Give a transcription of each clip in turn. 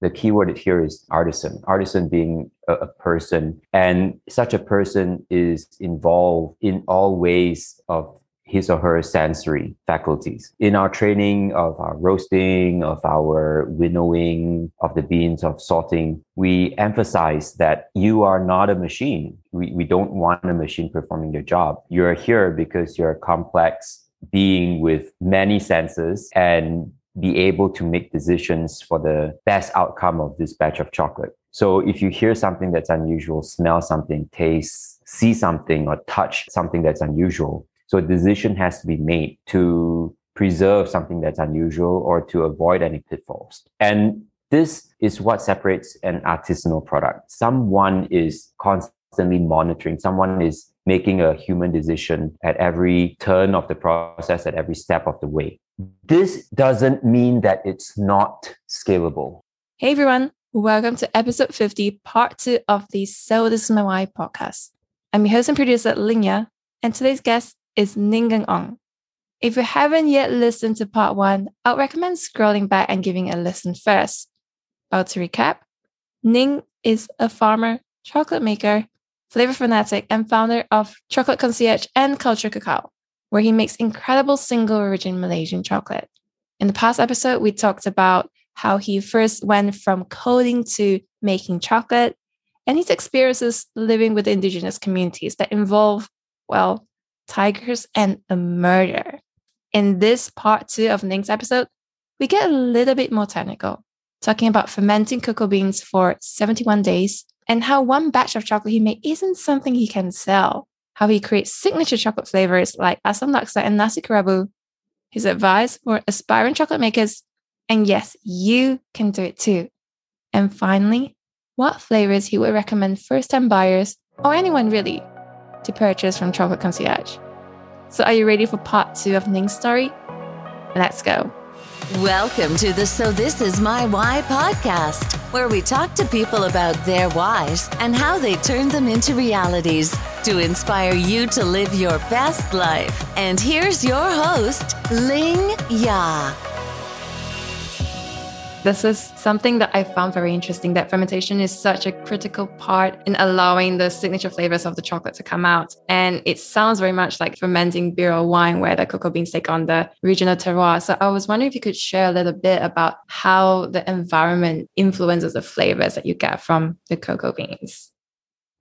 The key word here is artisan. Artisan being a, a person, and such a person is involved in all ways of his or her sensory faculties. In our training of our roasting, of our winnowing of the beans, of sorting, we emphasize that you are not a machine. We, we don't want a machine performing your job. You're here because you're a complex being with many senses and be able to make decisions for the best outcome of this batch of chocolate. So if you hear something that's unusual, smell something, taste, see something, or touch something that's unusual, so a decision has to be made to preserve something that's unusual or to avoid any pitfalls. And this is what separates an artisanal product. Someone is constantly monitoring, someone is making a human decision at every turn of the process, at every step of the way. This doesn't mean that it's not scalable. Hey everyone, welcome to episode 50, part two of the So This Is My Why podcast. I'm your host and producer, Linya, and today's guest is Ning Ong. If you haven't yet listened to part one, I'd recommend scrolling back and giving a listen first. But to recap, Ning is a farmer, chocolate maker, flavor fanatic, and founder of Chocolate Concierge and Culture Cacao, where he makes incredible single origin Malaysian chocolate. In the past episode, we talked about how he first went from coding to making chocolate and his experiences living with indigenous communities that involve, well, tigers, and a murder. In this part two of Ning's episode, we get a little bit more technical, talking about fermenting cocoa beans for 71 days and how one batch of chocolate he made isn't something he can sell, how he creates signature chocolate flavors like asam laksa and nasi kerabu, his advice for aspiring chocolate makers, and yes, you can do it too. And finally, what flavors he would recommend first time buyers or anyone really to purchase from Chocolate Concierge. So, are you ready for part two of Ning's story? Let's go. Welcome to the So This Is My Why podcast, where we talk to people about their whys and how they turn them into realities to inspire you to live your best life. And here's your host, Ling Ya this is something that I found very interesting that fermentation is such a critical part in allowing the signature flavors of the chocolate to come out. And it sounds very much like fermenting beer or wine, where the cocoa beans take on the regional terroir. So I was wondering if you could share a little bit about how the environment influences the flavors that you get from the cocoa beans.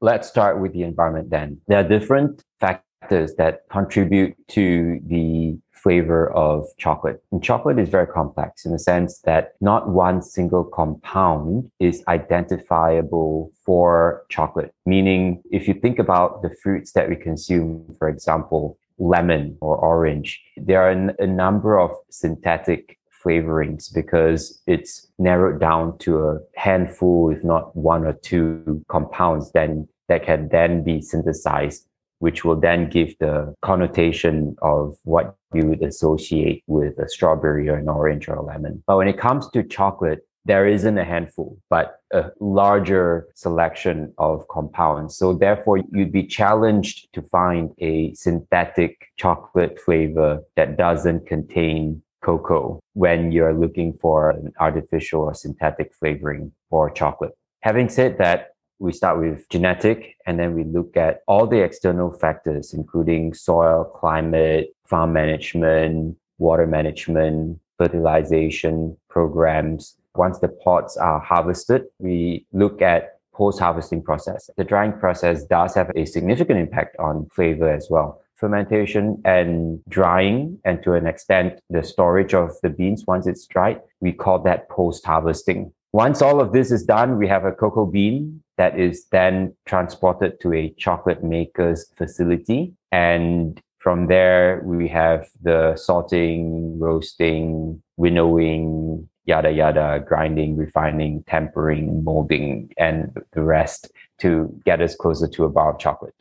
Let's start with the environment then. There are different factors that contribute to the flavor of chocolate. And chocolate is very complex in the sense that not one single compound is identifiable for chocolate. Meaning, if you think about the fruits that we consume, for example, lemon or orange, there are a number of synthetic flavorings because it's narrowed down to a handful, if not one or two compounds then that can then be synthesized which will then give the connotation of what you would associate with a strawberry or an orange or a lemon. But when it comes to chocolate, there isn't a handful, but a larger selection of compounds. So therefore, you'd be challenged to find a synthetic chocolate flavor that doesn't contain cocoa when you're looking for an artificial or synthetic flavoring for chocolate. Having said that, we start with genetic and then we look at all the external factors, including soil, climate, farm management, water management, fertilization programs. Once the pods are harvested, we look at post-harvesting process. The drying process does have a significant impact on flavor as well. Fermentation and drying, and to an extent, the storage of the beans once it's dried, we call that post-harvesting. Once all of this is done, we have a cocoa bean that is then transported to a chocolate maker's facility. And from there, we have the sorting, roasting, winnowing, yada, yada, grinding, refining, tempering, molding, and the rest to get us closer to a bar of chocolate.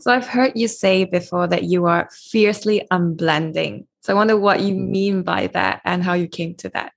So I've heard you say before that you are fiercely unblending. So I wonder what you mm-hmm. mean by that and how you came to that.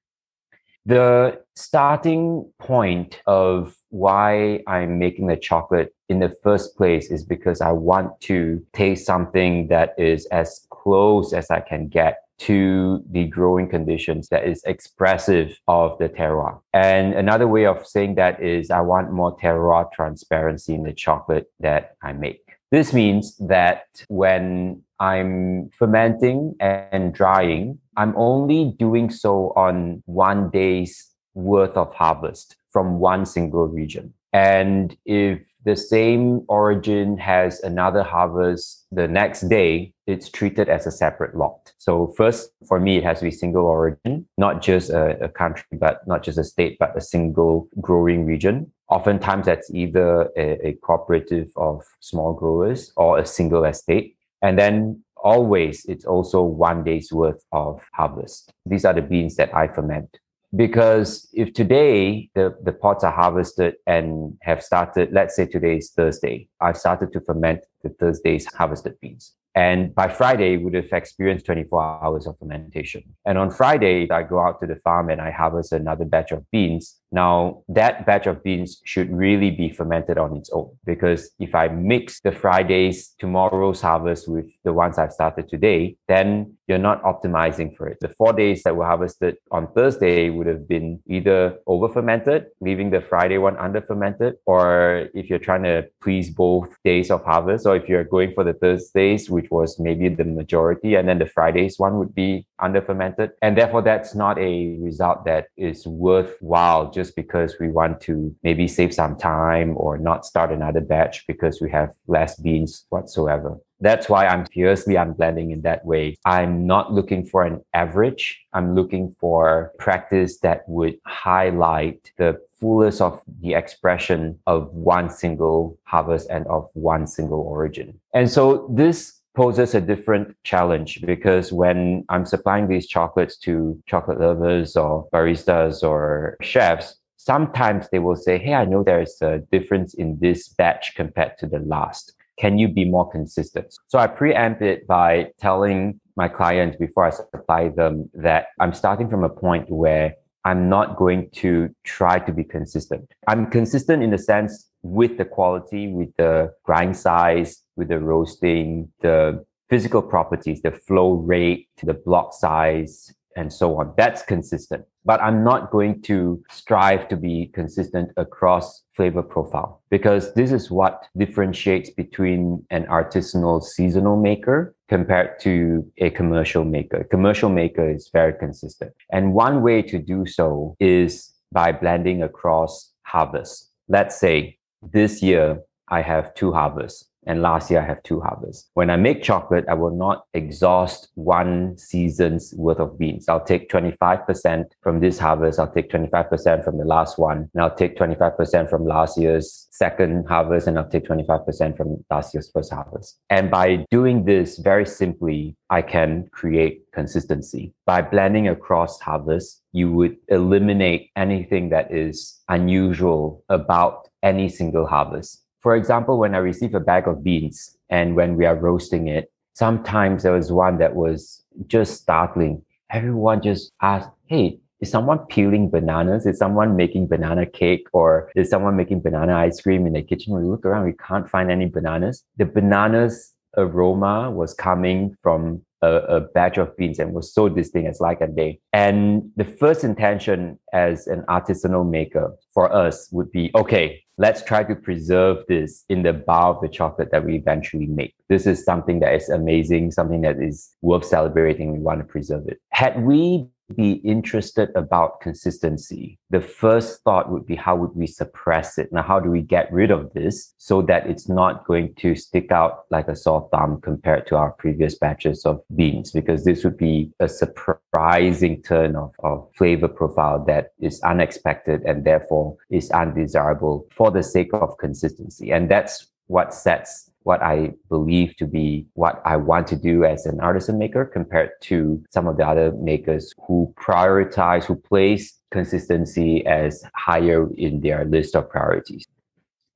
The starting point of why I'm making the chocolate in the first place is because I want to taste something that is as close as I can get to the growing conditions that is expressive of the terroir. And another way of saying that is I want more terroir transparency in the chocolate that I make. This means that when I'm fermenting and drying, I'm only doing so on one day's worth of harvest from one single region. And if the same origin has another harvest the next day, it's treated as a separate lot. So first, for me, it has to be single origin, not just a, a country, but not just a state, but a single growing region. Oftentimes, that's either a, a cooperative of small growers or a single estate. And then always, it's also one day's worth of harvest. These are the beans that I ferment because if today the, the pods are harvested and have started, let's say today is Thursday, I've started to ferment the Thursday's harvested beans. And by Friday, would have experienced 24 hours of fermentation. And on Friday, I go out to the farm and I harvest another batch of beans. Now, that batch of beans should really be fermented on its own because if I mix the Friday's tomorrow's harvest with the ones I've started today, then you're not optimizing for it. The four days that were harvested on Thursday would have been either over fermented, leaving the Friday one under fermented, or if you're trying to please both days of harvest, or if you're going for the Thursdays, which was maybe the majority, and then the Fridays one would be under fermented. And therefore, that's not a result that is worthwhile just because we want to maybe save some time or not start another batch because we have less beans whatsoever. That's why I'm fiercely unblending in that way. I'm not looking for an average. I'm looking for practice that would highlight the fullest of the expression of one single harvest and of one single origin. And so this poses a different challenge because when I'm supplying these chocolates to chocolate lovers or baristas or chefs, sometimes they will say, Hey, I know there's a difference in this batch compared to the last. Can you be more consistent? So I preempt it by telling my clients before I supply them that I'm starting from a point where I'm not going to try to be consistent. I'm consistent in the sense with the quality, with the grind size, with the roasting, the physical properties, the flow rate, the block size, and so on. That's consistent. But I'm not going to strive to be consistent across flavor profile because this is what differentiates between an artisanal seasonal maker compared to a commercial maker. Commercial maker is very consistent. And one way to do so is by blending across harvests. Let's say this year I have two harvests and last year I have two harvests. When I make chocolate, I will not exhaust one season's worth of beans. I'll take 25% from this harvest. I'll take 25% from the last one. And I'll take 25% from last year's second harvest. And I'll take 25% from last year's first harvest. And by doing this very simply, I can create consistency. By blending across harvests, you would eliminate anything that is unusual about any single harvest for example, when I receive a bag of beans and when we are roasting it, sometimes there was one that was just startling. Everyone just asked, Hey, is someone peeling bananas? Is someone making banana cake or is someone making banana ice cream in the kitchen? We look around, we can't find any bananas. The bananas aroma was coming from a, a, batch of beans and was so distinct as like a day. And the first intention as an artisanal maker for us would be, okay, let's try to preserve this in the bar of the chocolate that we eventually make. This is something that is amazing, something that is worth celebrating. We want to preserve it. Had we be interested about consistency, the first thought would be how would we suppress it? Now, how do we get rid of this so that it's not going to stick out like a sore thumb compared to our previous batches of beans? Because this would be a surprising turn of, of flavor profile that is unexpected and therefore is undesirable for the sake of consistency. And that's what sets what I believe to be what I want to do as an artisan maker compared to some of the other makers who prioritize, who place consistency as higher in their list of priorities.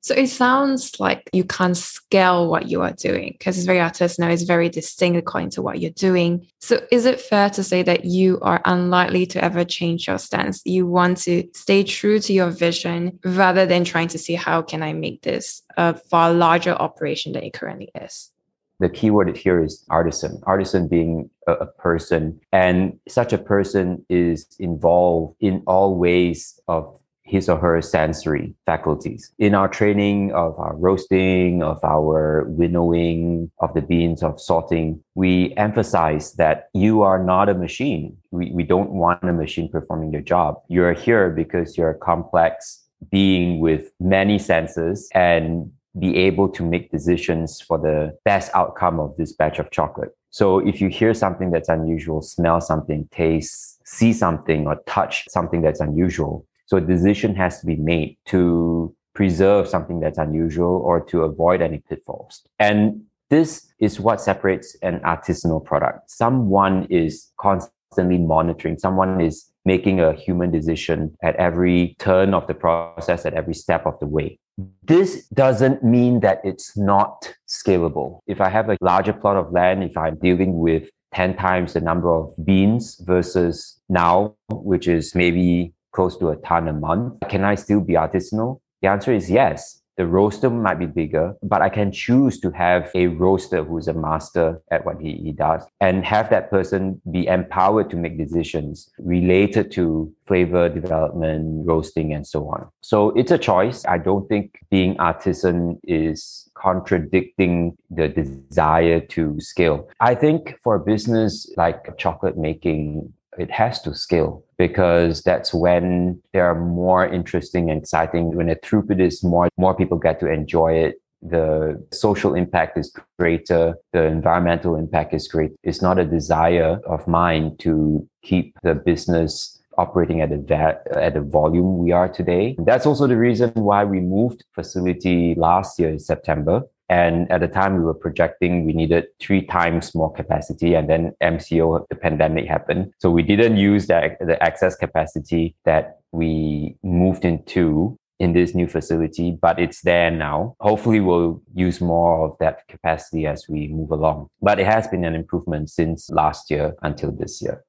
So it sounds like you can't scale what you are doing because it's very artisanal, it's very distinct according to what you're doing. So is it fair to say that you are unlikely to ever change your stance? You want to stay true to your vision rather than trying to see how can I make this a far larger operation than it currently is? The key word here is artisan. Artisan being a, a person, and such a person is involved in all ways of his or her sensory faculties. In our training of our roasting, of our winnowing of the beans, of sorting, we emphasize that you are not a machine. We, we don't want a machine performing your job. You're here because you're a complex being with many senses and be able to make decisions for the best outcome of this batch of chocolate. So if you hear something that's unusual, smell something, taste, see something, or touch something that's unusual, so a decision has to be made to preserve something that's unusual or to avoid any pitfalls. And this is what separates an artisanal product. Someone is constantly monitoring, someone is making a human decision at every turn of the process, at every step of the way. This doesn't mean that it's not scalable. If I have a larger plot of land, if I'm dealing with 10 times the number of beans versus now, which is maybe close to a ton a month. Can I still be artisanal? The answer is yes. The roaster might be bigger, but I can choose to have a roaster who's a master at what he, he does and have that person be empowered to make decisions related to flavor development, roasting, and so on. So it's a choice. I don't think being artisan is contradicting the desire to scale. I think for a business like chocolate making, it has to scale because that's when there are more interesting and exciting. When the throughput is more, more people get to enjoy it. The social impact is greater. The environmental impact is great. It's not a desire of mine to keep the business operating at the at the volume we are today. That's also the reason why we moved facility last year in September and at the time, we were projecting we needed three times more capacity. And then MCO, the pandemic happened. So we didn't use that, the excess capacity that we moved into in this new facility, but it's there now. Hopefully, we'll use more of that capacity as we move along. But it has been an improvement since last year until this year.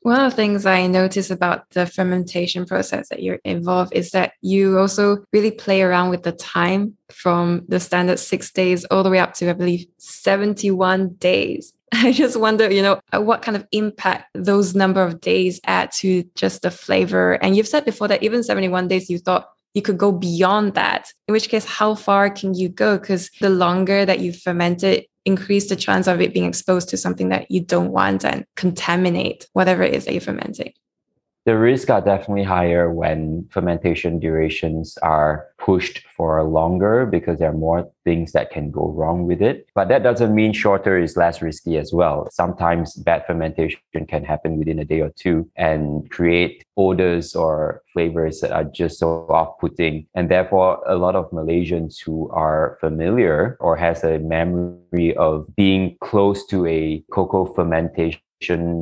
One of the things I notice about the fermentation process that you're involved is that you also really play around with the time from the standard six days all the way up to, I believe, 71 days. I just wonder, you know, uh, what kind of impact those number of days add to just the flavor. And you've said before that even 71 days, you thought you could go beyond that. In which case, how far can you go? Because the longer that you ferment it, increase the chance of it being exposed to something that you don't want and contaminate whatever it is that you're fermenting? The risks are definitely higher when fermentation durations are pushed for longer because there are more things that can go wrong with it. But that doesn't mean shorter is less risky as well. Sometimes bad fermentation can happen within a day or two and create odors or flavors that are just so off-putting. And therefore, a lot of Malaysians who are familiar or has a memory of being close to a cocoa fermentation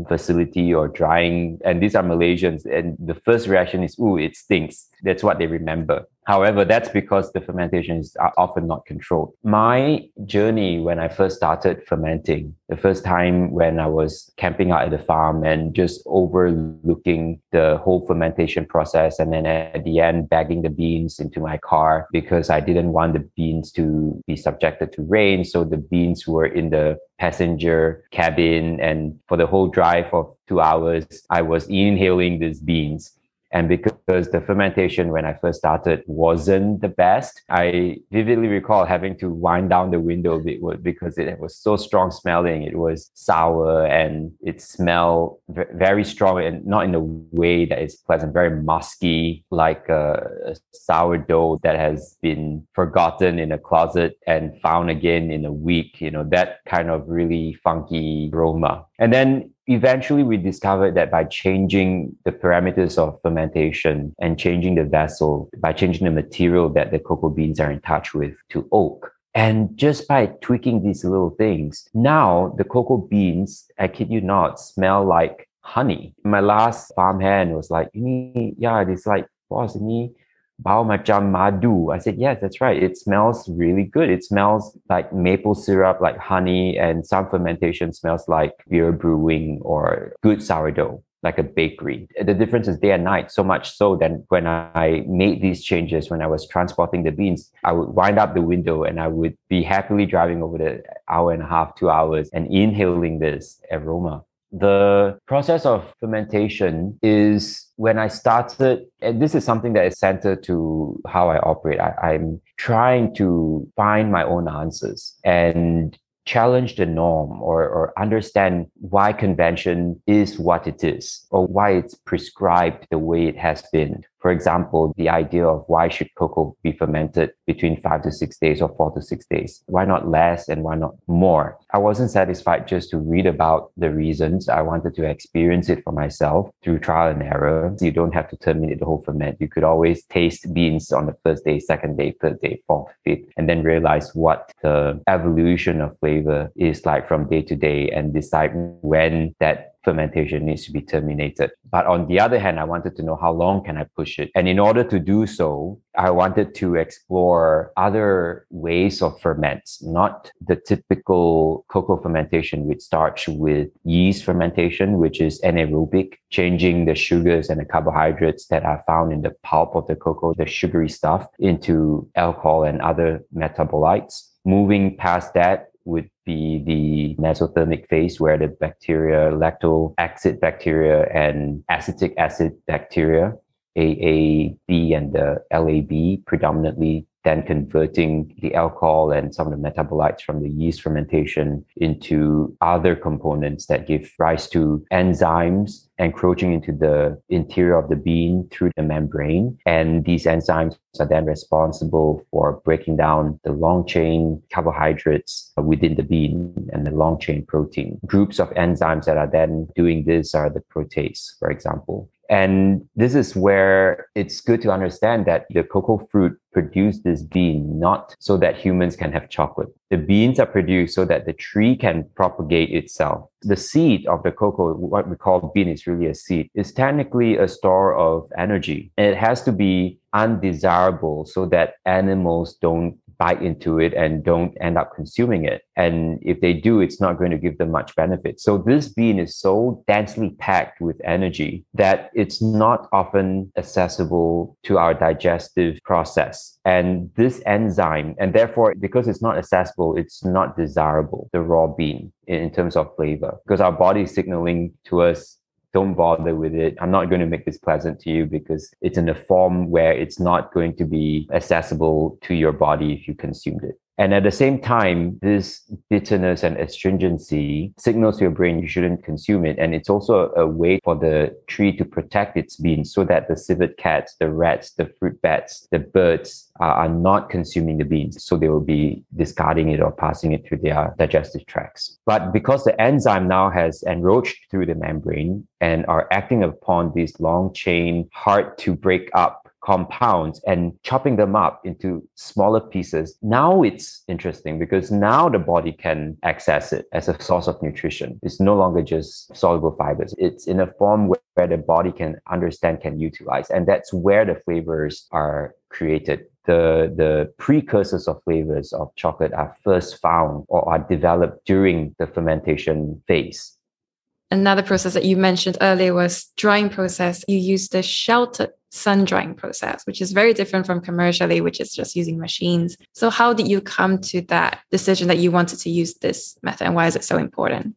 facility or drying. And these are malaysians and the first reaction is ooh it stinks. That's what they remember However, that's because the fermentation is uh, often not controlled. My journey when I first started fermenting, the first time when I was camping out at the farm and just overlooking the whole fermentation process, and then at the end, bagging the beans into my car because I didn't want the beans to be subjected to rain. So the beans were in the passenger cabin. And for the whole drive of two hours, I was inhaling these beans. And because the fermentation when I first started wasn't the best, I vividly recall having to wind down the window because it was so strong smelling. It was sour and it smelled very strong and not in a way that is pleasant, very musky, like a sourdough that has been forgotten in a closet and found again in a week. You know, that kind of really funky aroma. And then eventually we discovered that by changing the parameters of fermentation and changing the vessel, by changing the material that the cocoa beans are in touch with to oak, and just by tweaking these little things, now the cocoa beans, I kid you not, smell like honey. My last farmhand was like, yeah, it's like, boss, ini bau macam madu. I said, yes, that's right. It smells really good. It smells like maple syrup, like honey, and some fermentation smells like beer brewing or good sourdough. like a bakery. The difference is day and night, so much so that when I made these changes, when I was transporting the beans, I would wind up the window and I would be happily driving over the hour and a half, two hours and inhaling this aroma. The process of fermentation is when I started, and this is something that is centered to how I operate. I, am trying to find my own answers. And challenge the norm or, or understand why convention is what it is or why it's prescribed the way it has been. For example, the idea of why should cocoa be fermented between five to six days or four to six days? Why not less and why not more? I wasn't satisfied just to read about the reasons. I wanted to experience it for myself through trial and error. You don't have to terminate the whole ferment. You could always taste beans on the first day, second day, third day, fourth, fifth, and then realize what the evolution of flavor is like from day to day and decide when that fermentation needs to be terminated. But on the other hand, I wanted to know how long can I push it? And in order to do so, I wanted to explore other ways of ferments, not the typical cocoa fermentation, which starts with yeast fermentation, which is anaerobic, changing the sugars and the carbohydrates that are found in the pulp of the cocoa, the sugary stuff, into alcohol and other metabolites. Moving past that, would be the mesothermic phase where the bacteria, lacto acid bacteria and acetic acid bacteria, AAB and the LAB predominantly then converting the alcohol and some of the metabolites from the yeast fermentation into other components that give rise to enzymes encroaching into the interior of the bean through the membrane. And these enzymes are then responsible for breaking down the long chain carbohydrates within the bean and the long chain protein. Groups of enzymes that are then doing this are the protease, for example. And this is where it's good to understand that the cocoa fruit produced this bean not so that humans can have chocolate. The beans are produced so that the tree can propagate itself. The seed of the cocoa, what we call bean is really a seed, is technically a store of energy. And it has to be undesirable so that animals don't bite into it and don't end up consuming it. And if they do, it's not going to give them much benefit. So this bean is so densely packed with energy that it's not often accessible to our digestive process. And this enzyme, and therefore, because it's not accessible, it's not desirable, the raw bean in, terms of flavor, because our body is signaling to us don't bother with it. I'm not going to make this pleasant to you because it's in a form where it's not going to be accessible to your body if you consumed it. And at the same time, this bitterness and astringency signals to your brain you shouldn't consume it. And it's also a way for the tree to protect its beans so that the civet cats, the rats, the fruit bats, the birds are, not consuming the beans. So they will be discarding it or passing it through their digestive tracts. But because the enzyme now has enroached through the membrane and are acting upon these long chain, hard to break up compounds and chopping them up into smaller pieces. Now it's interesting because now the body can access it as a source of nutrition. It's no longer just soluble fibers. It's in a form where, the body can understand, can utilize. And that's where the flavors are created the the precursors of flavors of chocolate are first found or are developed during the fermentation phase. Another process that you mentioned earlier was drying process. You use the sheltered sun drying process, which is very different from commercially, which is just using machines. So, how did you come to that decision that you wanted to use this method and why is it so important?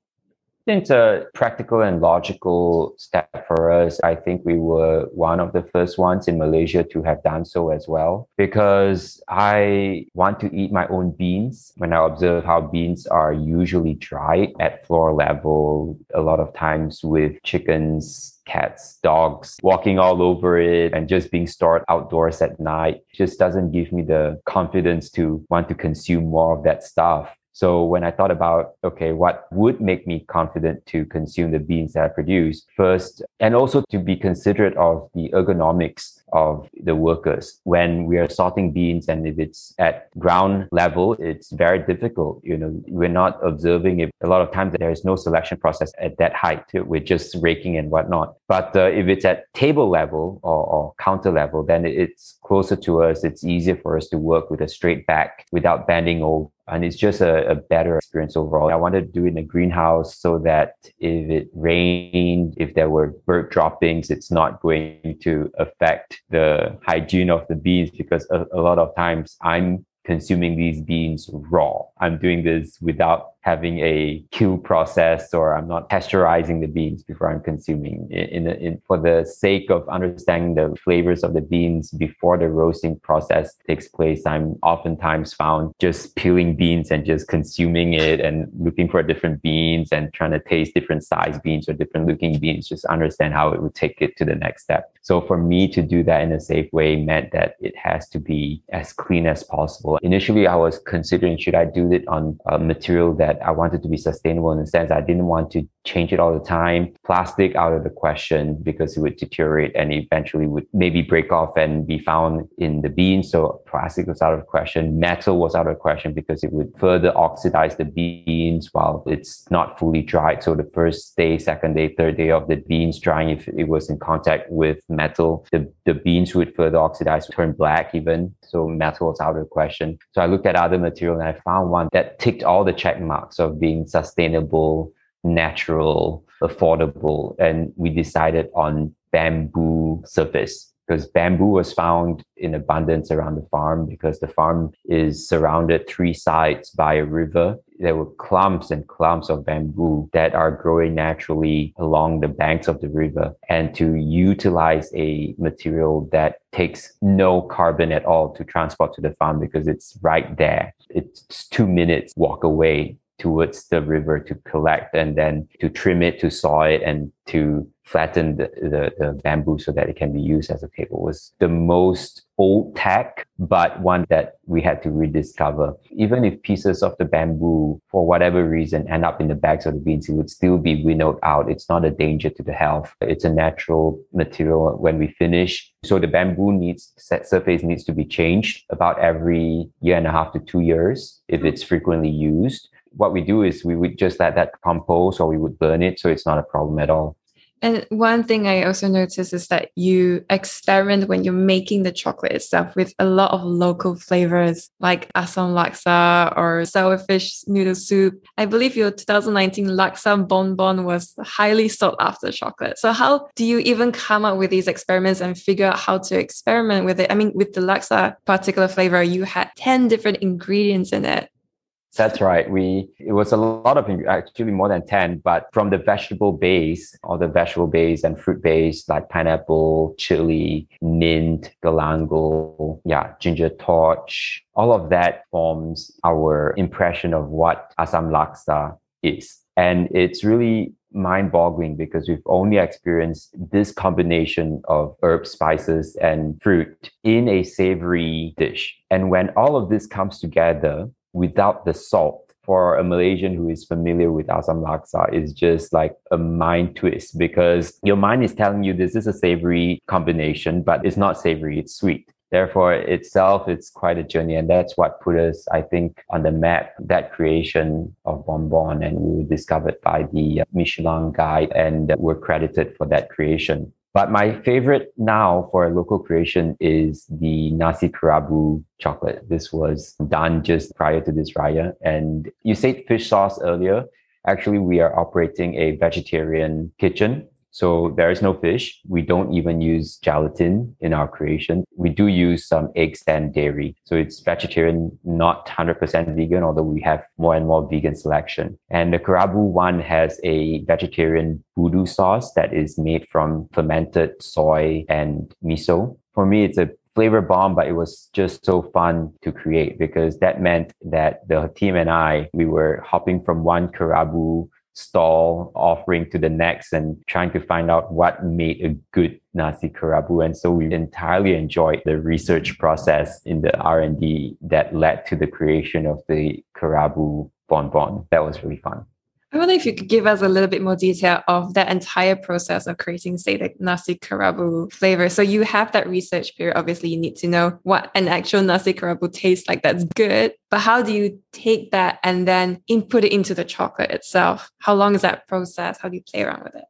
It's a practical and logical step for us. I think we were one of the first ones in Malaysia to have done so as well because I want to eat my own beans. When I observe how beans are usually dried at floor level, a lot of times with chickens, cats, dogs walking all over it and just being stored outdoors at night just doesn't give me the confidence to want to consume more of that stuff. So when I thought about, okay, what would make me confident to consume the beans that I produce first, and also to be considerate of the ergonomics of the workers. When we are sorting beans and if it's at ground level, it's very difficult. You know, we're not observing it. A lot of times there is no selection process at that height. We're just raking and whatnot. But uh, if it's at table level or, or counter level, then it's closer to us. It's easier for us to work with a straight back without bending over And it's just a, a better experience overall. I wanted to do it in a greenhouse so that if it rained, if there were bird droppings, it's not going to affect the hygiene of the beans because a, a lot of times I'm consuming these beans raw. I'm doing this without having a kill process or I'm not pasteurizing the beans before I'm consuming. In, in, in, for the sake of understanding the flavors of the beans before the roasting process takes place, I'm oftentimes found just peeling beans and just consuming it and looking for different beans and trying to taste different size beans or different looking beans, just understand how it would take it to the next step. So for me to do that in a safe way meant that it has to be as clean as possible. Initially, I was considering should I do it on a material that I wanted to be sustainable in the sense I didn't want to change it all the time. Plastic out of the question because it would deteriorate and eventually would maybe break off and be found in the bean. So plastic was out of the question. Metal was out of the question because it would further oxidize the beans while it's not fully dried. So the first day, second day, third day of the beans drying, if it was in contact with metal, the, the beans would further oxidize, turn black even. So metal was out of the question. So I looked at other material and I found one that ticked all the check marks of being sustainable, natural, affordable. And we decided on bamboo surface because bamboo was found in abundance around the farm because the farm is surrounded three sides by a river. There were clumps and clumps of bamboo that are growing naturally along the banks of the river. And to utilize a material that takes no carbon at all to transport to the farm because it's right there. It's two minutes walk away towards the river to collect and then to trim it, to saw it, and to flatten the, the, the, bamboo so that it can be used as a table was the most old tech, but one that we had to rediscover. Even if pieces of the bamboo, for whatever reason, end up in the bags of the beans, it would still be winnowed out. It's not a danger to the health. It's a natural material when we finish. So the bamboo needs, set surface needs to be changed about every year and a half to two years if it's frequently used what we do is we would just let that compose or we would burn it so it's not a problem at all. And one thing I also noticed is that you experiment when you're making the chocolate itself with a lot of local flavors like asam laksa or sour fish noodle soup. I believe your 2019 laksa bonbon was highly sought after chocolate. So how do you even come up with these experiments and figure out how to experiment with it? I mean, with the laksa particular flavor, you had 10 different ingredients in it. That's right. We it was a lot of actually more than 10, but from the vegetable base or the vegetable base and fruit base like pineapple, chili, mint, galangal, yeah, ginger torch, all of that forms our impression of what Asam Laksa is. And it's really mind boggling because we've only experienced this combination of herbs, spices, and fruit in a savory dish. And when all of this comes together, without the salt for a Malaysian who is familiar with asam laksa is just like a mind twist because your mind is telling you this is a savory combination, but it's not savory, it's sweet. Therefore, itself, it's quite a journey. And that's what put us, I think, on the map, that creation of Bonbon. And we were discovered by the Michelin guide and were credited for that creation. But my favorite now for a local creation is the nasi kerabu chocolate. This was done just prior to this raya. And you said fish sauce earlier. Actually, we are operating a vegetarian kitchen. So there is no fish. We don't even use gelatin in our creation. We do use some eggs and dairy. So it's vegetarian, not 100% vegan, although we have more and more vegan selection. And the Kerabu one has a vegetarian budu sauce that is made from fermented soy and miso. For me, it's a flavor bomb, but it was just so fun to create because that meant that the team and I, we were hopping from one Kerabu stall offering to the next and trying to find out what made a good nasi kerabu. And so we entirely enjoyed the research process in the r&d that led to the creation of the kerabu bonbon that was really fun I wonder if you could give us a little bit more detail of that entire process of creating, say, the nasi kerabu flavor. So you have that research period. Obviously, you need to know what an actual nasi kerabu tastes like that's good. But how do you take that and then input it into the chocolate itself? How long is that process? How do you play around with it?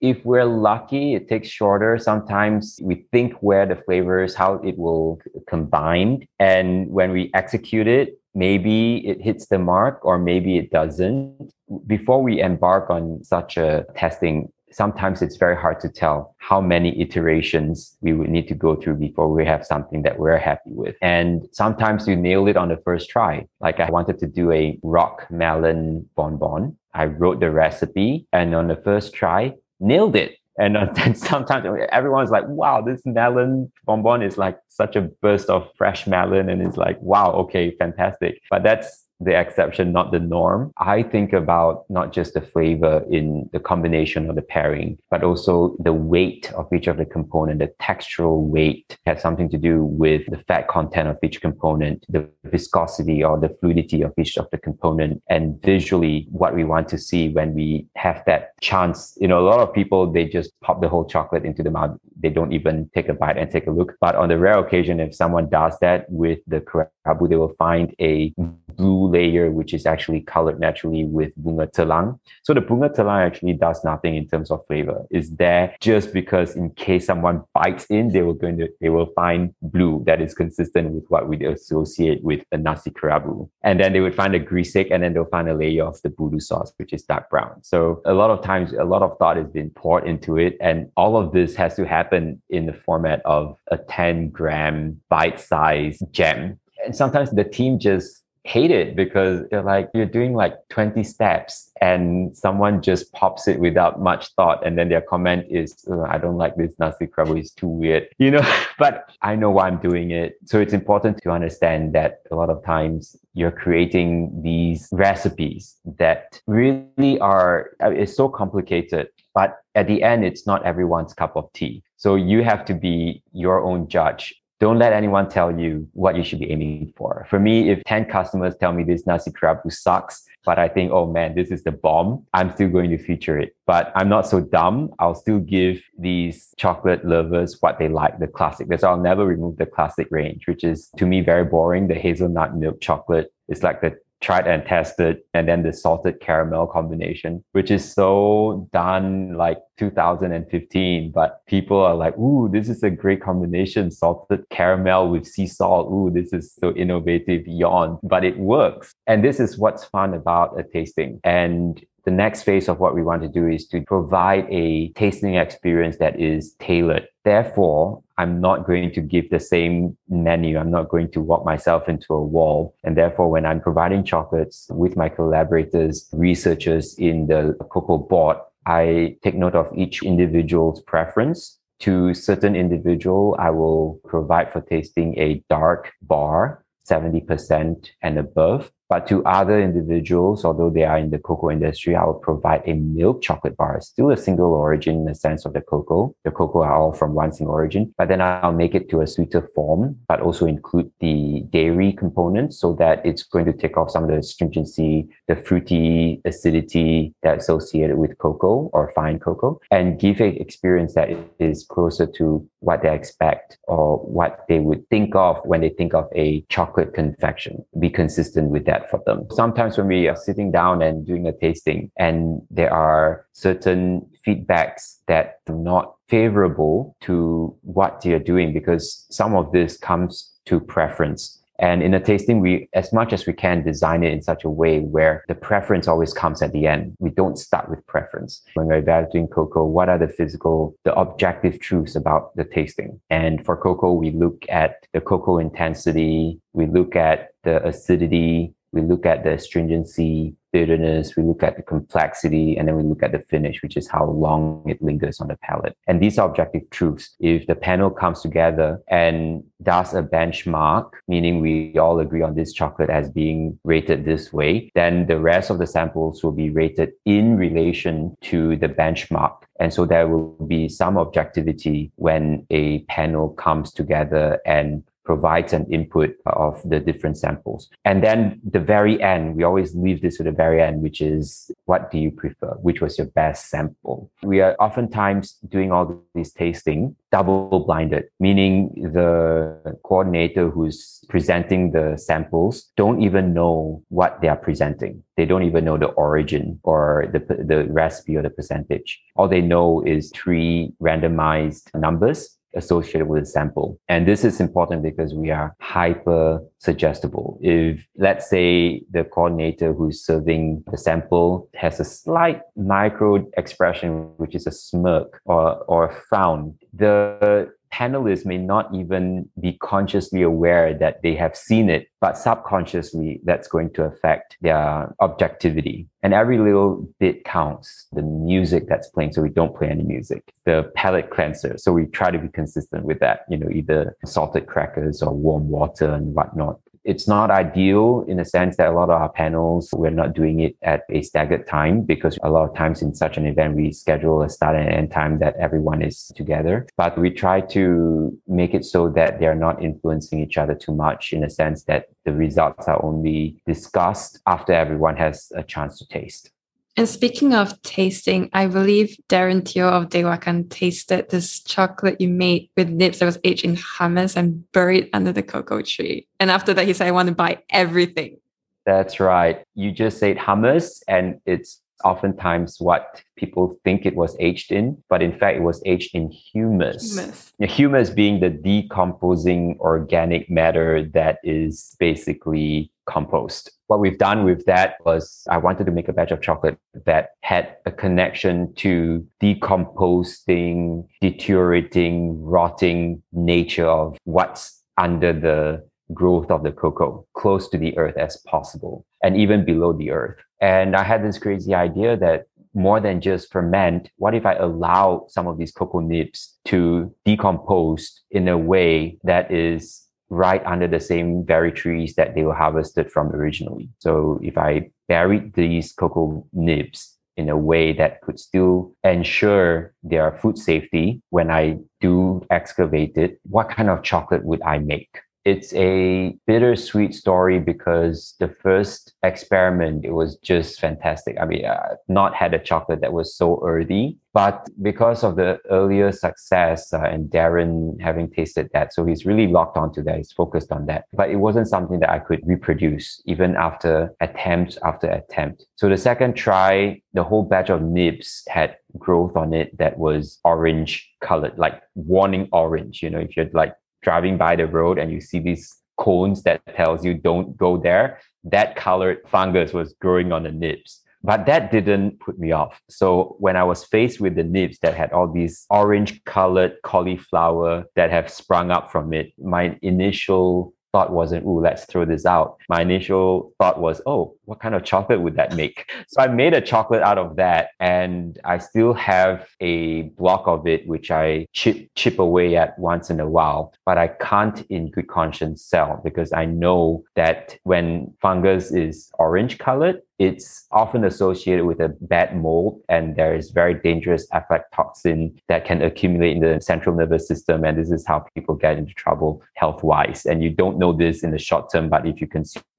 if we're lucky, it takes shorter. Sometimes we think where the flavors, how it will combine. And when we execute it, maybe it hits the mark or maybe it doesn't. Before we embark on such a testing, sometimes it's very hard to tell how many iterations we would need to go through before we have something that we're happy with. And sometimes you nail it on the first try. Like I wanted to do a rock melon bonbon. I wrote the recipe and on the first try, nailed it. And uh, then sometimes everyone's like, wow, this melon bonbon is like such a burst of fresh melon. And it's like, wow, okay, fantastic. But that's the exception, not the norm. I think about not just the flavor in the combination of the pairing, but also the weight of each of the component. The textural weight has something to do with the fat content of each component, the viscosity or the fluidity of each of the component, and visually what we want to see when we have that chance. You know, a lot of people, they just pop the whole chocolate into the mouth. They don't even take a bite and take a look. But on the rare occasion, if someone does that with the kerabu, they will find a blue layer, which is actually colored naturally with bunga telang. So the bunga telang actually does nothing in terms of flavor. It's there just because in case someone bites in, they will going to they will find blue that is consistent with what we associate with a nasi kerabu. And then they would find a kerisik and then they'll find a layer of the budu sauce, which is dark brown. So a lot of times, a lot of thought has been poured into it. And all of this has to happen in the format of a 10 gram bite size gem. And sometimes the team just hate it because they're like you're doing like 20 steps and someone just pops it without much thought and then their comment is i don't like this nasi kerabu it's too weird you know? But i know why i'm doing it. So it's important to understand that a lot of times you're creating these recipes that really are it's so complicated but at the end it's not everyone's cup of tea. So you have to be your own judge don't let anyone tell you what you should be aiming for. For me, if 10 customers tell me this nasi kerabu sucks, but I think, oh man, this is the bomb, I'm still going to feature it. But I'm not so dumb. I'll still give these chocolate lovers what they like, the classic. That's why I'll never remove the classic range, which is to me very boring. The hazelnut milk chocolate is like the tried and tested and then the salted caramel combination which is so done like 2015 but people are like ooh this is a great combination salted caramel with sea salt. Ooh this is so innovative yawn. But it works. And this is what's fun about a tasting. And the next phase of what we want to do is to provide a tasting experience that is tailored. Therefore, I'm not going to give the same menu. I'm not going to walk myself into a wall. And therefore, when I'm providing chocolates with my collaborators, researchers in the cocoa board, I take note of each individual's preference. To certain individual, I will provide for tasting a dark bar, 70% and above. But to other individuals, although they are in the cocoa industry, I will provide a milk chocolate bar, still a single origin in the sense of the cocoa. The cocoa are all from one single origin, but then I'll make it to a sweeter form, but also include the dairy components so that it's going to take off some of the stringency, the fruity acidity that's associated with cocoa or fine cocoa and give an experience that is closer to what they expect or what they would think of when they think of a chocolate confection. Be consistent with that that for them. Sometimes when we are sitting down and doing a tasting and there are certain feedbacks that are not favorable to what you're doing because some of this comes to preference. And in a tasting, we, as much as we can, design it in such a way where the preference always comes at the end. We don't start with preference. When we're evaluating cocoa, what are the physical, the objective truths about the tasting? And for cocoa, we look at the cocoa intensity, we look at the acidity, we look at the stringency, bitterness, we look at the complexity, and then we look at the finish, which is how long it lingers on the palate. And these are objective truths. If the panel comes together and does a benchmark, meaning we all agree on this chocolate as being rated this way, then the rest of the samples will be rated in relation to the benchmark. And so there will be some objectivity when a panel comes together and provides an input of the different samples. And then the very end, we always leave this to the very end, which is what do you prefer? Which was your best sample? We are oftentimes doing all these tasting double blinded, meaning the coordinator who's presenting the samples don't even know what they are presenting. They don't even know the origin or the, the recipe or the percentage. All they know is three randomized numbers associated with a sample. And this is important because we are hyper suggestible. If, let's say, the coordinator who's serving the sample has a slight micro expression, which is a smirk or, or a frown, the panelists may not even be consciously aware that they have seen it, but subconsciously that's going to affect their objectivity. And every little bit counts. The music that's playing, so we don't play any music. The palate cleanser, so we try to be consistent with that, you know, either salted crackers or warm water and whatnot it's not ideal in the sense that a lot of our panels, we're not doing it at a staggered time because a lot of times in such an event, we schedule a start and end time that everyone is together. But we try to make it so that they're not influencing each other too much in the sense that the results are only discussed after everyone has a chance to taste. And speaking of tasting, I believe Darren Teo of Dewakan tasted this chocolate you made with nibs that was aged in hummus and buried under the cocoa tree. And after that, he said, I want to buy everything. That's right. You just ate hummus, and it's oftentimes what people think it was aged in, but in fact, it was aged in humus. Humus, humus being the decomposing organic matter that is basically compost. What we've done with that was I wanted to make a batch of chocolate that had a connection to decomposing, deteriorating, rotting nature of what's under the growth of the cocoa close to the earth as possible and even below the earth. And I had this crazy idea that more than just ferment, what if I allow some of these cocoa nibs to decompose in a way that is right under the same very trees that they were harvested from originally. So if I buried these cocoa nibs in a way that could still ensure their food safety when I do excavate it, what kind of chocolate would I make? It's a bittersweet story because the first experiment it was just fantastic. I mean i've not had a chocolate that was so earthy but because of the earlier success uh, and darren having tasted that so he's really locked onto that he's focused on that. But it wasn't something that i could reproduce even after attempt after attempt. So the second try the whole batch of nibs had growth on it that was orange colored like warning orange you know if you're like driving by the road and you see these cones that tells you don't go there, that colored fungus was growing on the nibs. But that didn't put me off. So when I was faced with the nibs that had all these orange colored cauliflower that have sprung up from it, my initial thought wasn't, oh, let's throw this out. My initial thought was, oh, what kind of chocolate would that make? So I made a chocolate out of that. And I still have a block of it, which I chip, chip away at once in a while. But I can't, in good conscience, sell because I know that when fungus is orange colored, it's often associated with a bad mold and there is very dangerous aflatoxin that can accumulate in the central nervous system and this is how people get into trouble health wise and you don't know this in the short term but if you're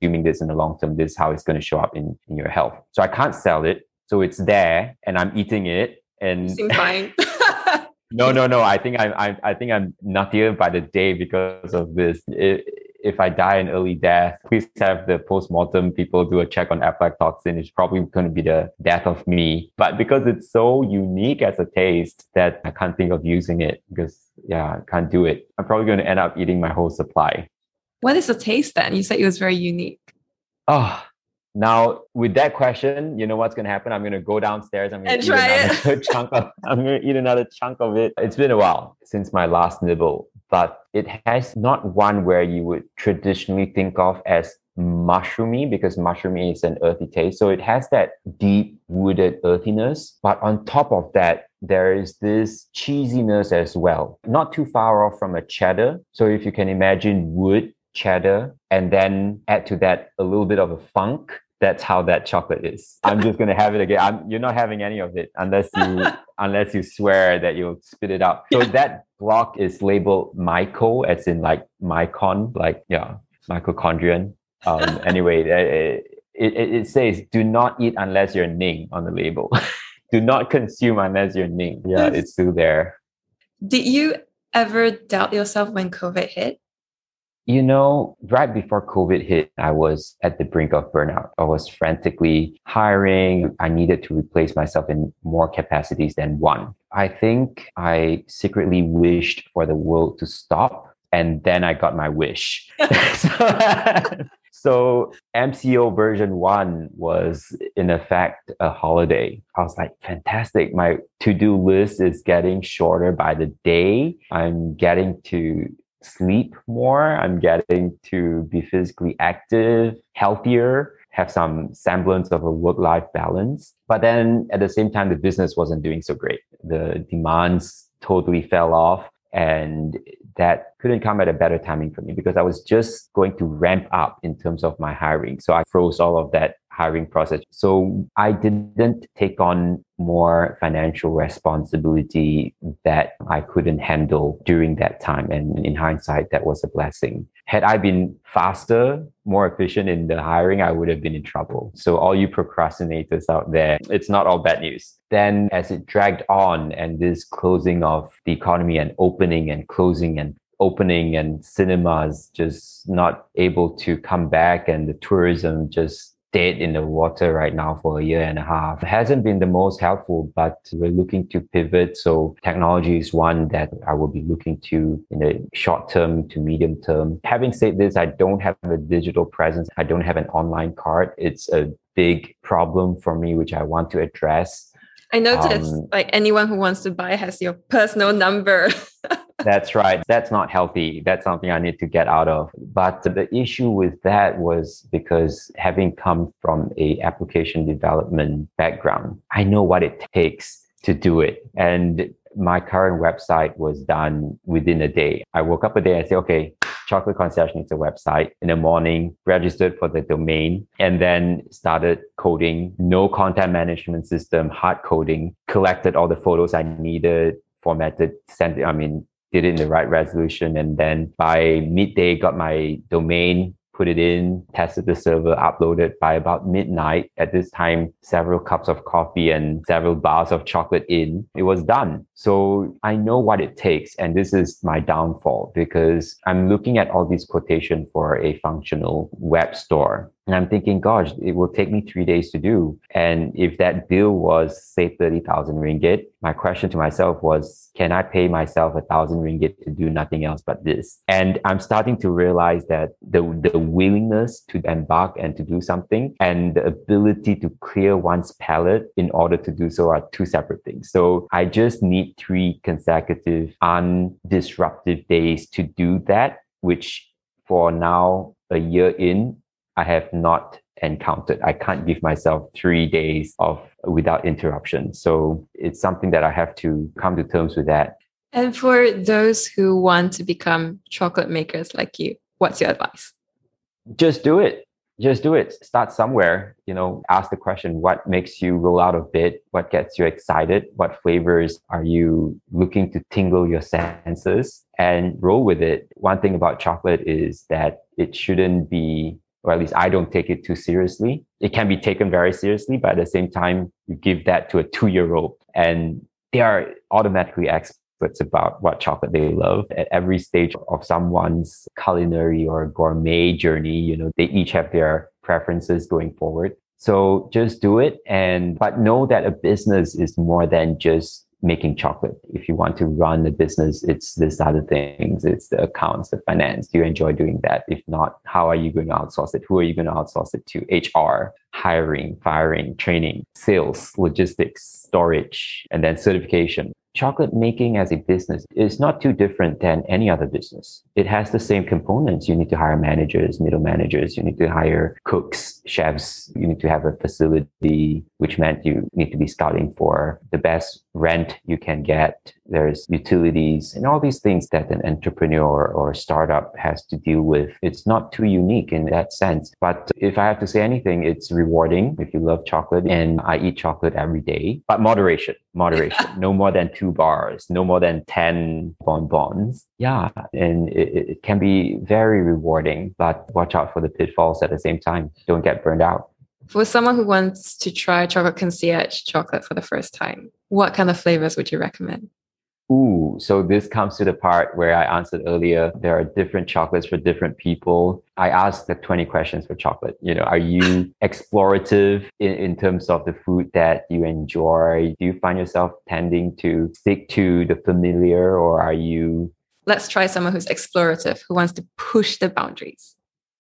consuming this in the long term this is how it's going to show up in, in your health so i can't sell it so it's there and i'm eating it and fine no no no i think i'm I, I think i'm nuttier by the day because of this it, if I die an early death, please have the post-mortem people do a check on aflatoxin. It's probably going to be the death of me. But because it's so unique as a taste that I can't think of using it because yeah, I can't do it. I'm probably going to end up eating my whole supply. What is the taste then? You said it was very unique. Oh, now with that question, you know what's going to happen? I'm going to go downstairs. I'm going to eat another it. chunk of. I'm going to eat another chunk of it. It's been a while since my last nibble but it has not one where you would traditionally think of as mushroomy because mushroomy is an earthy taste. So it has that deep wooded earthiness. But on top of that, there is this cheesiness as well, not too far off from a cheddar. So if you can imagine wood, cheddar, and then add to that a little bit of a funk, that's how that chocolate is. I'm just gonna have it again. I'm, you're not having any of it unless you unless you swear that you'll spit it out. So yeah. that block is labeled myco, as in like mycon, like yeah, mitochondrion. Um, anyway, it, it, it says do not eat unless you're Ning on the label. do not consume unless you're Ning. Yeah, it's still there. Did you ever doubt yourself when COVID hit? You know, right before COVID hit, I was at the brink of burnout. I was frantically hiring. I needed to replace myself in more capacities than one. I think I secretly wished for the world to stop. And then I got my wish. so, MCO version one was in effect a holiday. I was like, fantastic. My to do list is getting shorter by the day. I'm getting to sleep more. I'm getting to be physically active, healthier, have some semblance of a work life balance. But then at the same time, the business wasn't doing so great. The demands totally fell off. And that couldn't come at a better timing for me because I was just going to ramp up in terms of my hiring. So I froze all of that hiring process. So I didn't take on more financial responsibility that I couldn't handle during that time. And in hindsight, that was a blessing. Had I been faster, more efficient in the hiring, I would have been in trouble. So all you procrastinators out there, it's not all bad news. Then as it dragged on and this closing of the economy and opening and closing and opening and cinemas just not able to come back and the tourism just dead in the water right now for a year and a half. It hasn't been the most helpful, but we're looking to pivot. So technology is one that I will be looking to in the short term to medium term. Having said this, I don't have a digital presence. I don't have an online card. It's a big problem for me, which I want to address. I noticed um, like anyone who wants to buy has your personal number. That's right. That's not healthy. That's something I need to get out of. But the issue with that was because having come from a application development background, I know what it takes to do it. And my current website was done within a day. I woke up a day and said, okay, Chocolate Concierge needs a website in the morning, registered for the domain, and then started coding. No content management system, hard coding, collected all the photos I needed, formatted, sent it, I mean, did it in the right resolution. And then by midday, got my domain, put it in, tested the server, uploaded by about midnight. At this time, several cups of coffee and several bars of chocolate in, it was done. So I know what it takes. And this is my downfall because I'm looking at all these quotation for a functional web store. And I'm thinking, gosh, it will take me three days to do. And if that bill was, say, 30,000 ringgit, my question to myself was, can I pay myself a thousand ringgit to do nothing else but this? And I'm starting to realize that the, the willingness to embark and to do something and the ability to clear one's palate in order to do so are two separate things. So I just need three consecutive undisruptive days to do that, which for now, a year in, I have not encountered. I can't give myself three days of without interruption. So it's something that I have to come to terms with that. And for those who want to become chocolate makers like you, what's your advice? Just do it. Just do it. Start somewhere. You know, ask the question what makes you roll out of bed? What gets you excited? What flavors are you looking to tingle your senses? And roll with it. One thing about chocolate is that it shouldn't be or at least I don't take it too seriously. It can be taken very seriously, but at the same time, you give that to a two year old and they are automatically experts about what chocolate they love at every stage of someone's culinary or gourmet journey. You know, they each have their preferences going forward. So just do it and, but know that a business is more than just making chocolate. If you want to run a business, it's this other things. It's the accounts, the finance. Do you enjoy doing that? If not, how are you going to outsource it? Who are you going to outsource it to? HR, hiring, firing, training, sales, logistics, storage, and then certification chocolate making as a business is not too different than any other business. It has the same components. You need to hire managers, middle managers. You need to hire cooks, chefs. You need to have a facility, which meant you need to be scouting for the best rent you can get. There's utilities and all these things that an entrepreneur or startup has to deal with. It's not too unique in that sense. But if I have to say anything, it's rewarding if you love chocolate and I eat chocolate every day, but moderation, moderation, no more than two bars, no more than 10 bonbons. Yeah. And it, it can be very rewarding, but watch out for the pitfalls at the same time. Don't get burned out. For someone who wants to try chocolate concierge chocolate for the first time, what kind of flavors would you recommend? Ooh, so this comes to the part where I answered earlier. There are different chocolates for different people. I asked the 20 questions for chocolate. You know, are you explorative in, in terms of the food that you enjoy? Do you find yourself tending to stick to the familiar or are you let's try someone who's explorative, who wants to push the boundaries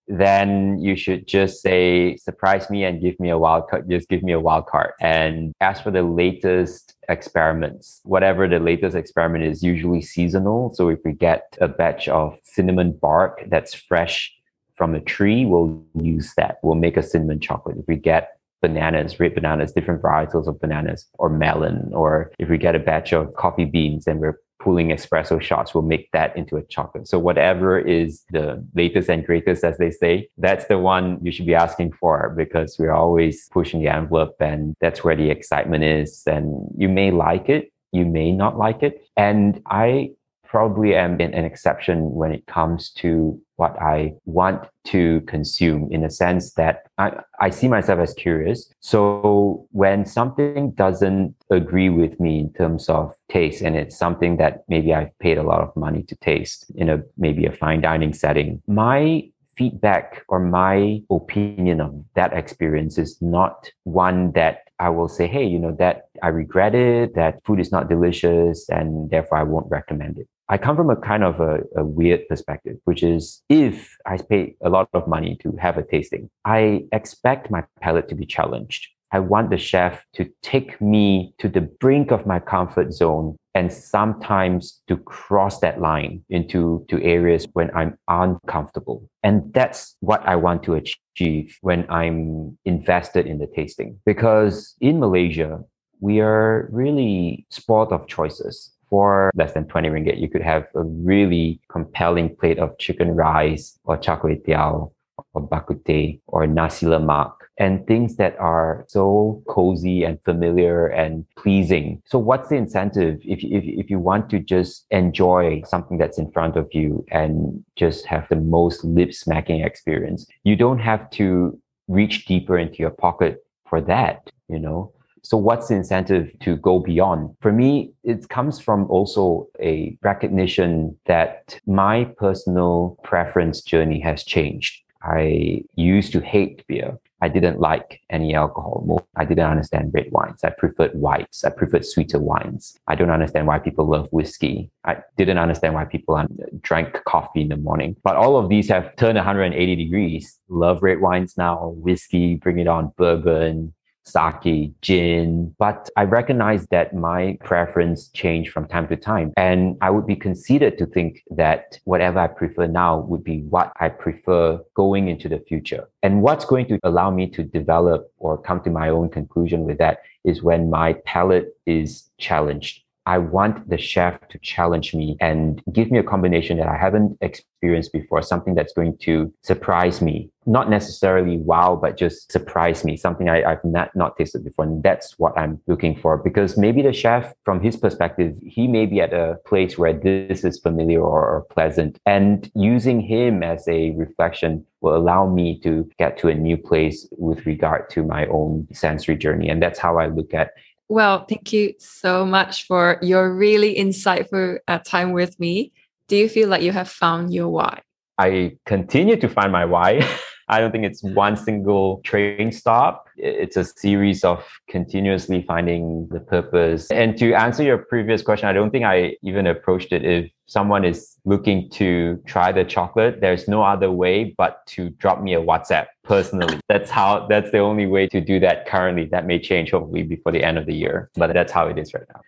then you should just say surprise me and give me a wild card just give me a wild card. And ask for the latest experiments whatever the latest experiment is usually seasonal. So if we get a batch of cinnamon bark that's fresh from a tree we'll use that. We'll make a cinnamon chocolate. If we get bananas, red bananas, different varietals of bananas, or melon, or if we get a batch of coffee beans, then we're pulling espresso shots will make that into a chocolate. So whatever is the latest and greatest, as they say, that's the one you should be asking for because we're always pushing the envelope and that's where the excitement is. And you may like it, you may not like it. And I probably am an exception when it comes to what I want to consume in a sense that I, I see myself as curious. So when something doesn't agree with me in terms of taste, and it's something that maybe I've paid a lot of money to taste in a maybe a fine dining setting, my feedback or my opinion of that experience is not one that I will say, hey, you know, that I regret it, that food is not delicious, and therefore I won't recommend it. I come from a kind of a, a, weird perspective, which is if I pay a lot of money to have a tasting, I expect my palate to be challenged. I want the chef to take me to the brink of my comfort zone and sometimes to cross that line into to areas when I'm uncomfortable. And that's what I want to achieve when I'm invested in the tasting. Because in Malaysia, we are really spoiled of choices for less than 20 ringgit, you could have a really compelling plate of chicken rice or kway teow or bak kut or nasi lemak and things that are so cozy and familiar and pleasing. So what's the incentive if, if, if you want to just enjoy something that's in front of you and just have the most lip smacking experience? You don't have to reach deeper into your pocket for that, you know? So what's the incentive to go beyond? For me, it comes from also a recognition that my personal preference journey has changed. I used to hate beer. I didn't like any alcohol. I didn't understand red wines. I preferred whites. I preferred sweeter wines. I don't understand why people love whiskey. I didn't understand why people drank coffee in the morning. But all of these have turned 180 degrees. Love red wines now, whiskey, bring it on, bourbon, sake, gin. But I recognize that my preference change from time to time. And I would be conceited to think that whatever I prefer now would be what I prefer going into the future. And what's going to allow me to develop or come to my own conclusion with that is when my palate is challenged. I want the chef to challenge me and give me a combination that I haven't experienced before, something that's going to surprise me. Not necessarily wow, but just surprise me, something I, have not, not tasted before. And that's what I'm looking for because maybe the chef, from his perspective, he may be at a place where this is familiar or, or pleasant. And using him as a reflection will allow me to get to a new place with regard to my own sensory journey. And that's how I look at well, thank you so much for your really insightful uh, time with me. Do you feel like you have found your why? I continue to find my why. I don't think it's one single train stop. It's a series of continuously finding the purpose. And to answer your previous question, I don't think I even approached it. If someone is looking to try the chocolate, there's no other way but to drop me a WhatsApp personally. That's how, that's the only way to do that currently. That may change hopefully before the end of the year, but that's how it is right now.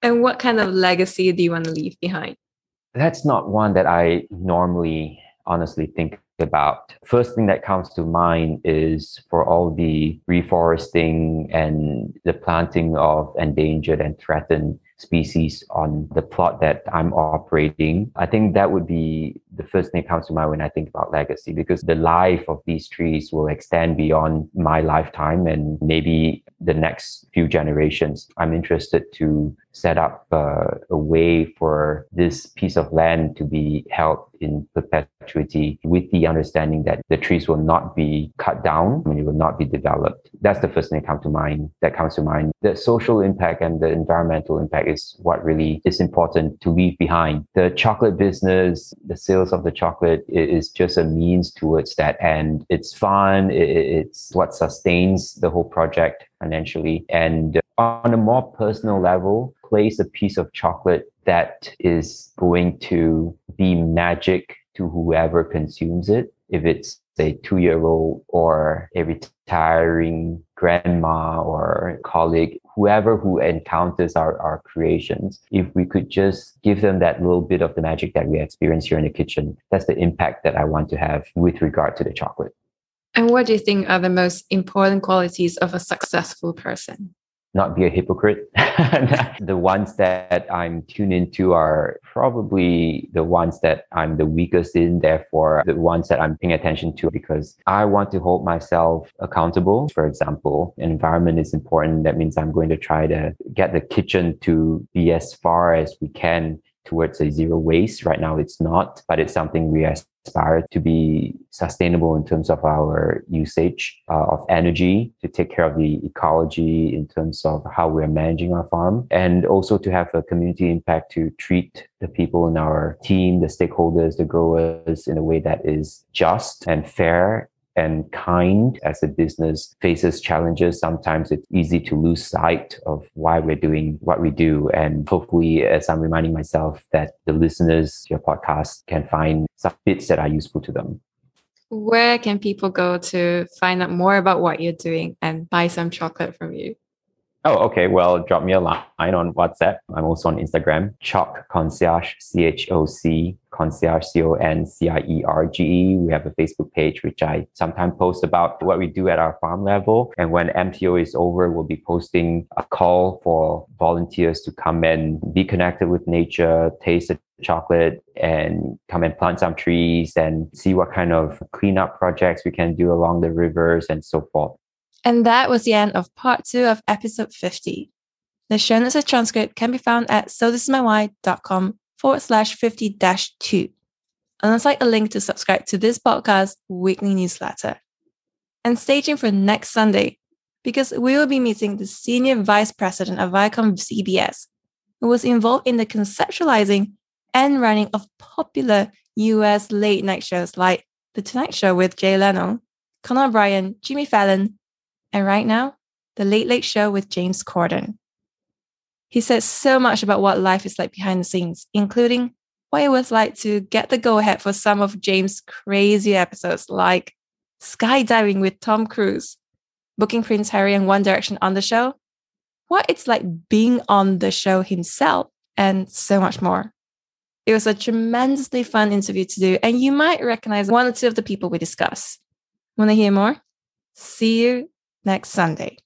And what kind of legacy do you want to leave behind? That's not one that I normally honestly think about. First thing that comes to mind is for all the reforesting and the planting of endangered and threatened species on the plot that I'm operating. I think that would be the first thing that comes to mind when I think about legacy because the life of these trees will extend beyond my lifetime and maybe the next few generations. I'm interested to set up uh, a way for this piece of land to be held in perpetuity with the understanding that the trees will not be cut down and it will not be developed. That's the first thing that comes to mind. That comes to mind. The social impact and the environmental impact is what really is important to leave behind. The chocolate business, the sales of the chocolate is just a means towards that. And it's fun. It's what sustains the whole project financially. And on a more personal level, place a piece of chocolate that is going to be magic to whoever consumes it. If it's a two year old or a retiring grandma or colleague, whoever who encounters our, our creations, if we could just give them that little bit of the magic that we experience here in the kitchen, that's the impact that I want to have with regard to the chocolate. And what do you think are the most important qualities of a successful person? Not be a hypocrite. the ones that I'm tuned into are probably the ones that I'm the weakest in, therefore, the ones that I'm paying attention to because I want to hold myself accountable. For example, environment is important. That means I'm going to try to get the kitchen to be as far as we can towards a zero waste. Right now, it's not, but it's something we aspire to be sustainable in terms of our usage uh, of energy, to take care of the ecology in terms of how we're managing our farm, and also to have a community impact to treat the people in our team, the stakeholders, the growers in a way that is just and fair and kind as a business faces challenges, sometimes it's easy to lose sight of why we're doing what we do. And hopefully, as I'm reminding myself that the listeners to your podcast can find some bits that are useful to them. Where can people go to find out more about what you're doing and buy some chocolate from you? Oh, okay. Well, drop me a line on WhatsApp. I'm also on Instagram, Choc Concierge, C H O C, Concierge, C O N C I E R G E. We have a Facebook page, which I sometimes post about what we do at our farm level. And when MCO is over, we'll be posting a call for volunteers to come and be connected with nature, taste the chocolate and come and plant some trees and see what kind of cleanup projects we can do along the rivers and so forth. And that was the end of part two of episode 50. The show notes and transcript can be found at so this is forward slash 50 dash 2. Alongside a link to subscribe to this podcast weekly newsletter. And stay tuned for next Sunday because we will be meeting the senior vice president of Viacom CBS, who was involved in the conceptualizing and running of popular US late night shows like The Tonight Show with Jay Leno, Conan O'Brien, Jimmy Fallon, and right now, The Late Late Show with James Corden. He says so much about what life is like behind the scenes, including what it was like to get the go ahead for some of James' crazy episodes like skydiving with Tom Cruise, booking Prince Harry and One Direction on the show, what it's like being on the show himself, and so much more. It was a tremendously fun interview to do, and you might recognize one or two of the people we discuss. Want to hear more? See you next Sunday.